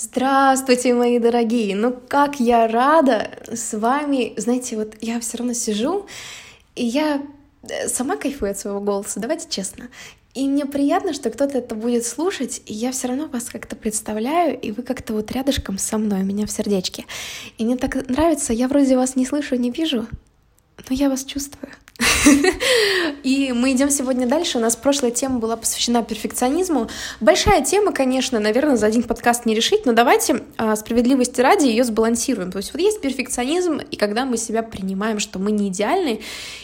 Здравствуйте, мои дорогие! Ну как я рада с вами! Знаете, вот я все равно сижу, и я э, сама кайфую от своего голоса, давайте честно. И мне приятно, что кто-то это будет слушать, и я все равно вас как-то представляю, и вы как-то вот рядышком со мной, у меня в сердечке. И мне так нравится, я вроде вас не слышу, не вижу, но я вас чувствую. И мы идем сегодня дальше. У нас прошлая тема была посвящена перфекционизму. Большая тема, конечно, наверное, за один подкаст не решить, но давайте а, справедливости ради ее сбалансируем. То есть вот есть перфекционизм, и когда мы себя принимаем, что мы не идеальны,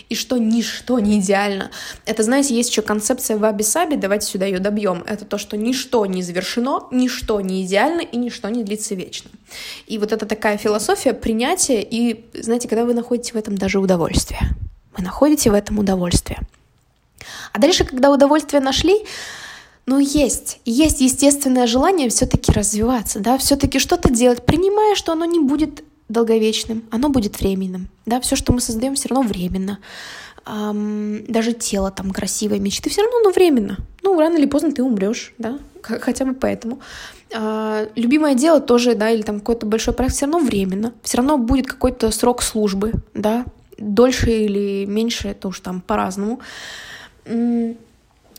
и что ничто не идеально. Это, знаете, есть еще концепция ваби-саби, давайте сюда ее добьем. Это то, что ничто не завершено, ничто не идеально, и ничто не длится вечно. И вот это такая философия принятия, и, знаете, когда вы находите в этом даже удовольствие. Вы находите в этом удовольствие. А дальше, когда удовольствие нашли, ну, есть, есть естественное желание все-таки развиваться, да, все-таки что-то делать, принимая, что оно не будет долговечным, оно будет временным, да, все, что мы создаем, все равно временно. Эм, даже тело там красивое, мечты, все равно оно временно. Ну, рано или поздно ты умрешь, да, хотя бы поэтому. Э, любимое дело тоже, да, или там какой-то большой проект, все равно временно, все равно будет какой-то срок службы, да, дольше или меньше, это уж там по-разному. Но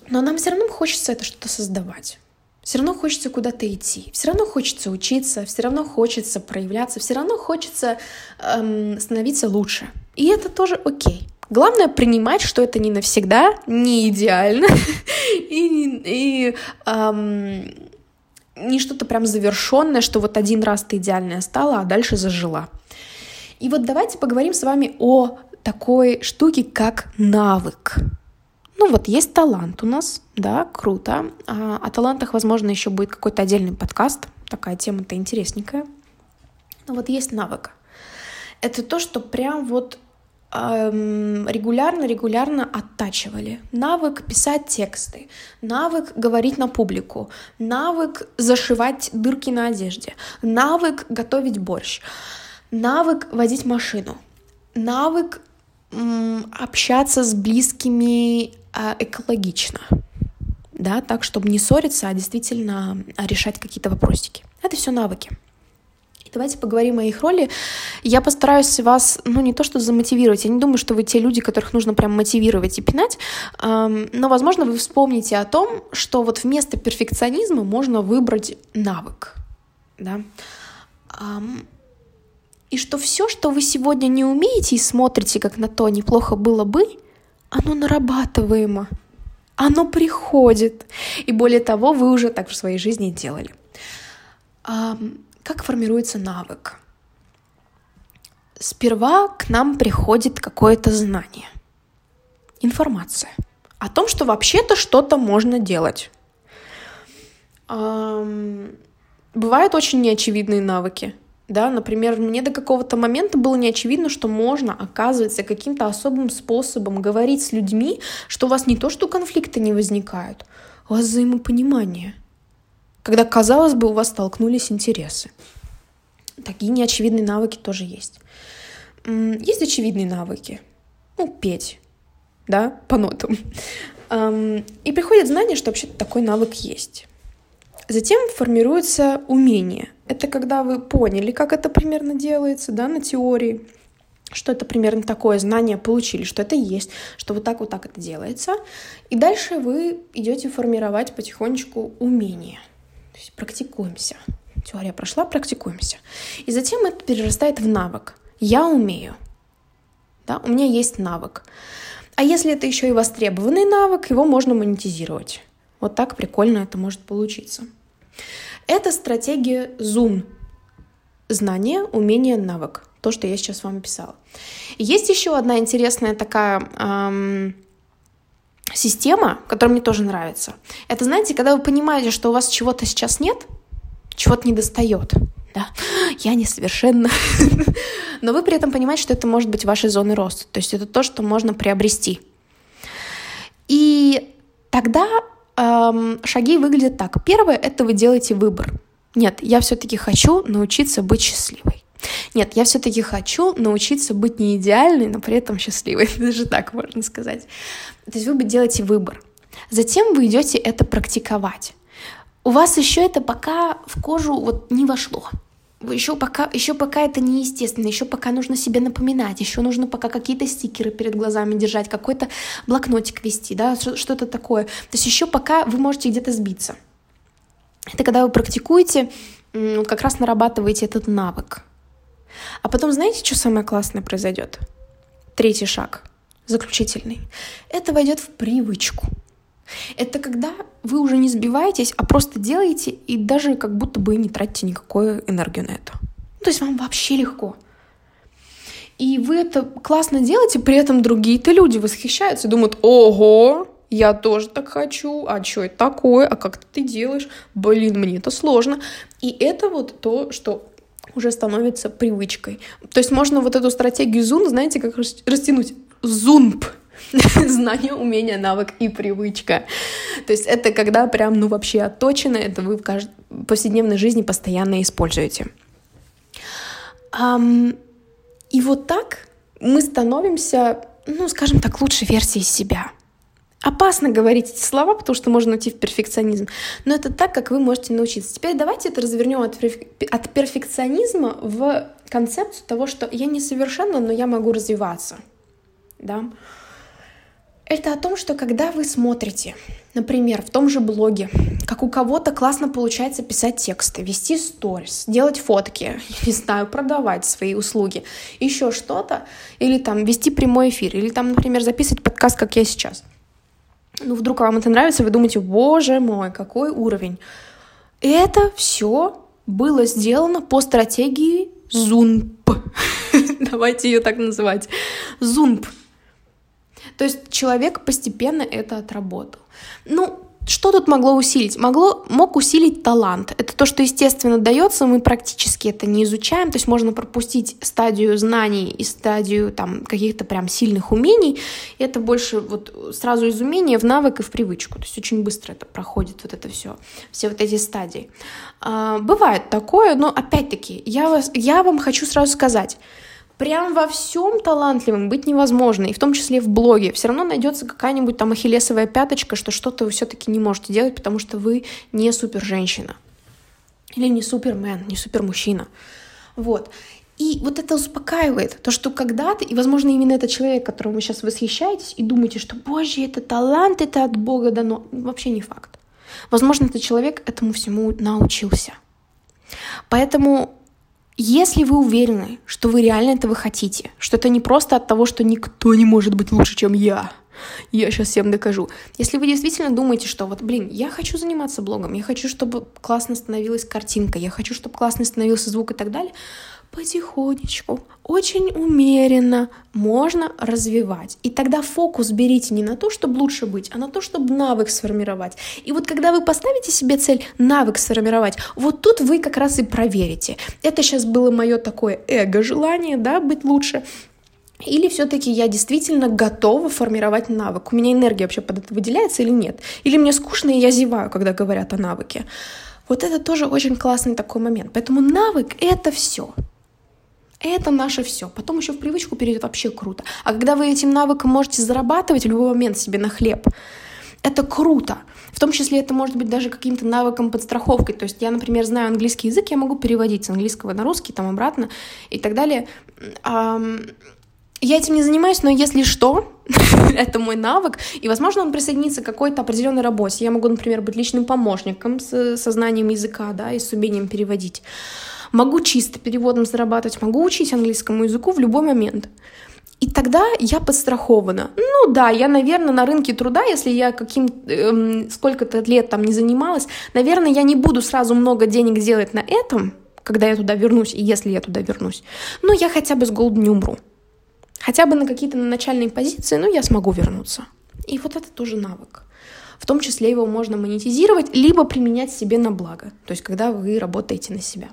нам все равно хочется это что-то создавать. Все равно хочется куда-то идти, все равно хочется учиться, все равно хочется проявляться, все равно хочется эм, становиться лучше. И это тоже окей. Главное принимать, что это не навсегда, не идеально и, и эм, не что-то прям завершенное, что вот один раз ты идеальная стала, а дальше зажила. И вот давайте поговорим с вами о такой штуке, как навык. Ну вот есть талант у нас, да, круто. А, о талантах, возможно, еще будет какой-то отдельный подкаст. Такая тема-то интересненькая. Но вот есть навык. Это то, что прям вот регулярно-регулярно оттачивали. Навык писать тексты, навык говорить на публику, навык зашивать дырки на одежде, навык готовить борщ навык водить машину, навык м, общаться с близкими а, экологично, да, так, чтобы не ссориться, а действительно а, решать какие-то вопросики. Это все навыки. И давайте поговорим о их роли. Я постараюсь вас, ну, не то что замотивировать, я не думаю, что вы те люди, которых нужно прям мотивировать и пинать, эм, но, возможно, вы вспомните о том, что вот вместо перфекционизма можно выбрать навык, да. Эм, и что все, что вы сегодня не умеете и смотрите, как на то неплохо было бы, оно нарабатываемо, оно приходит. И более того, вы уже так в своей жизни делали. А, как формируется навык? Сперва к нам приходит какое-то знание, информация о том, что вообще-то что-то можно делать. Бывают очень неочевидные навыки. Да, например, мне до какого-то момента было не очевидно, что можно, оказывается, каким-то особым способом говорить с людьми, что у вас не то, что конфликты не возникают, а у вас взаимопонимание. Когда, казалось бы, у вас столкнулись интересы. Такие неочевидные навыки тоже есть. Есть очевидные навыки. Ну, петь, да, по нотам. И приходит знание, что вообще-то такой навык есть. Затем формируется умение. Это когда вы поняли, как это примерно делается, да, на теории, что это примерно такое знание получили, что это есть, что вот так вот так это делается. И дальше вы идете формировать потихонечку умение. То есть практикуемся. Теория прошла, практикуемся. И затем это перерастает в навык. Я умею. Да, у меня есть навык. А если это еще и востребованный навык, его можно монетизировать. Вот так прикольно это может получиться. Это стратегия Zoom. Знание, умение, навык. То, что я сейчас вам писала. Есть еще одна интересная такая эм, система, которая мне тоже нравится. Это, знаете, когда вы понимаете, что у вас чего-то сейчас нет, чего-то не достает, да, я несовершенна, но вы при этом понимаете, что это может быть вашей зоной роста, то есть это то, что можно приобрести. И тогда эм, шаги выглядят так. Первое — это вы делаете выбор. Нет, я все-таки хочу научиться быть счастливой. Нет, я все-таки хочу научиться быть не идеальной, но при этом счастливой. Даже так можно сказать. То есть вы делаете выбор. Затем вы идете это практиковать. у вас еще это пока в кожу вот не вошло. Еще пока, еще пока это неестественно, еще пока нужно себе напоминать, еще нужно пока какие-то стикеры перед глазами держать, какой-то блокнотик вести, да, что-то такое. То есть еще пока вы можете где-то сбиться. Это когда вы практикуете, как раз нарабатываете этот навык. А потом, знаете, что самое классное произойдет? Третий шаг, заключительный. Это войдет в привычку. Это когда вы уже не сбиваетесь, а просто делаете и даже как будто бы не тратите никакую энергию на это. То есть вам вообще легко. И вы это классно делаете, при этом другие-то люди восхищаются и думают, ого, я тоже так хочу, а что это такое, а как ты делаешь, блин, мне это сложно. И это вот то, что уже становится привычкой. То есть можно вот эту стратегию зун, знаете, как растянуть? Зунп. Знание, умение, навык и привычка. То есть это когда прям, ну, вообще отточено, это вы в кажд... повседневной жизни постоянно используете. Um, и вот так мы становимся, ну, скажем так, лучшей версией себя. Опасно говорить эти слова, потому что можно уйти в перфекционизм. Но это так, как вы можете научиться. Теперь давайте это развернем от, от перфекционизма в концепцию того, что я несовершенна, но я могу развиваться. Да? Это о том, что когда вы смотрите, например, в том же блоге, как у кого-то классно получается писать тексты, вести сторис, делать фотки, не знаю, продавать свои услуги, еще что-то, или там вести прямой эфир, или там, например, записывать подкаст, как я сейчас – ну, вдруг вам это нравится, вы думаете, боже мой, какой уровень. Это все было сделано по стратегии ЗУНП. Давайте ее так называть. ЗУНП. То есть человек постепенно это отработал. Ну, что тут могло усилить? Могло, мог усилить талант. Это то, что естественно дается, мы практически это не изучаем, то есть можно пропустить стадию знаний и стадию там каких-то прям сильных умений. И это больше вот сразу из умения в навык и в привычку. То есть очень быстро это проходит вот это все, все вот эти стадии. А, бывает такое, но опять-таки я, вас, я вам хочу сразу сказать, прям во всем талантливым быть невозможно, и в том числе в блоге. Все равно найдется какая-нибудь там ахиллесовая пяточка, что что-то вы все-таки не можете делать, потому что вы не супер женщина. Или не супермен, не супер мужчина. Вот. И вот это успокаивает, то, что когда-то, и, возможно, именно этот человек, которому вы сейчас восхищаетесь, и думаете, что, боже, это талант, это от Бога дано, вообще не факт. Возможно, этот человек этому всему научился. Поэтому если вы уверены, что вы реально этого хотите, что это не просто от того, что никто не может быть лучше, чем я, я сейчас всем докажу. Если вы действительно думаете, что вот, блин, я хочу заниматься блогом, я хочу, чтобы классно становилась картинка, я хочу, чтобы классно становился звук и так далее, потихонечку, очень умеренно можно развивать. И тогда фокус берите не на то, чтобы лучше быть, а на то, чтобы навык сформировать. И вот когда вы поставите себе цель навык сформировать, вот тут вы как раз и проверите. Это сейчас было мое такое эго-желание, да, быть лучше. Или все-таки я действительно готова формировать навык? У меня энергия вообще под это выделяется или нет? Или мне скучно, и я зеваю, когда говорят о навыке? Вот это тоже очень классный такой момент. Поэтому навык — это все. Это наше все. Потом еще в привычку перейдет вообще круто. А когда вы этим навыком можете зарабатывать в любой момент себе на хлеб, это круто. В том числе это может быть даже каким-то навыком подстраховкой. То есть я, например, знаю английский язык, я могу переводить с английского на русский, там обратно и так далее. Я этим не занимаюсь, но если что, это мой навык, и, возможно, он присоединится к какой-то определенной работе. Я могу, например, быть личным помощником с, со знанием языка, да, и с умением переводить. Могу чисто переводом зарабатывать, могу учить английскому языку в любой момент. И тогда я подстрахована. Ну да, я, наверное, на рынке труда, если я каким эм, сколько-то лет там не занималась, наверное, я не буду сразу много денег делать на этом, когда я туда вернусь, и если я туда вернусь. Но я хотя бы с голоду не умру. Хотя бы на какие-то начальные позиции, ну, я смогу вернуться. И вот это тоже навык. В том числе его можно монетизировать, либо применять себе на благо. То есть, когда вы работаете на себя.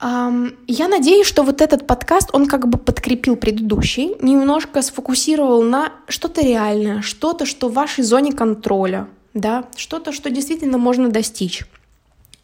Я надеюсь, что вот этот подкаст, он как бы подкрепил предыдущий, немножко сфокусировал на что-то реальное, что-то, что в вашей зоне контроля, да, что-то, что действительно можно достичь.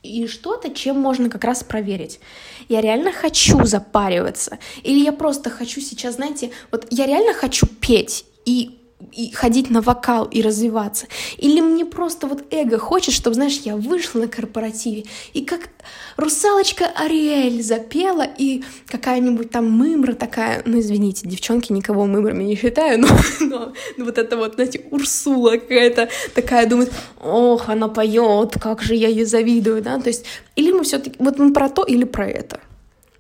И что-то, чем можно как раз проверить. Я реально хочу запариваться. Или я просто хочу сейчас, знаете, вот я реально хочу петь. И и ходить на вокал и развиваться. Или мне просто вот эго хочет, чтобы, знаешь, я вышла на корпоративе, и как русалочка Ариэль запела, и какая-нибудь там мымра такая, ну, извините, девчонки, никого мымрами не считаю, но, но, но вот это вот, знаете, Урсула какая-то такая думает, ох, она поет, как же я ей завидую, да, то есть, или мы все-таки, вот мы про то или про это.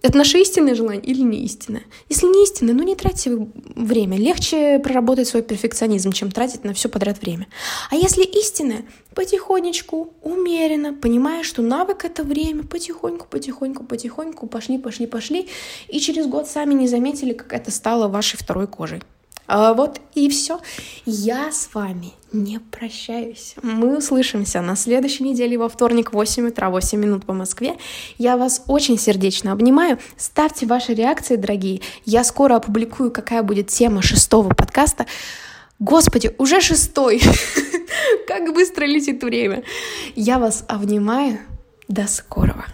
Это наше истинное желание или не истинное? Если не истинное, ну не тратьте время. Легче проработать свой перфекционизм, чем тратить на все подряд время. А если истинное, потихонечку, умеренно, понимая, что навык — это время, потихоньку, потихоньку, потихоньку, пошли, пошли, пошли, и через год сами не заметили, как это стало вашей второй кожей. А вот и все. Я с вами не прощаюсь. Мы услышимся на следующей неделе во вторник в 8 утра, 8 минут по Москве. Я вас очень сердечно обнимаю. Ставьте ваши реакции, дорогие. Я скоро опубликую, какая будет тема шестого подкаста. Господи, уже шестой! Как быстро летит время! Я вас обнимаю. До скорого!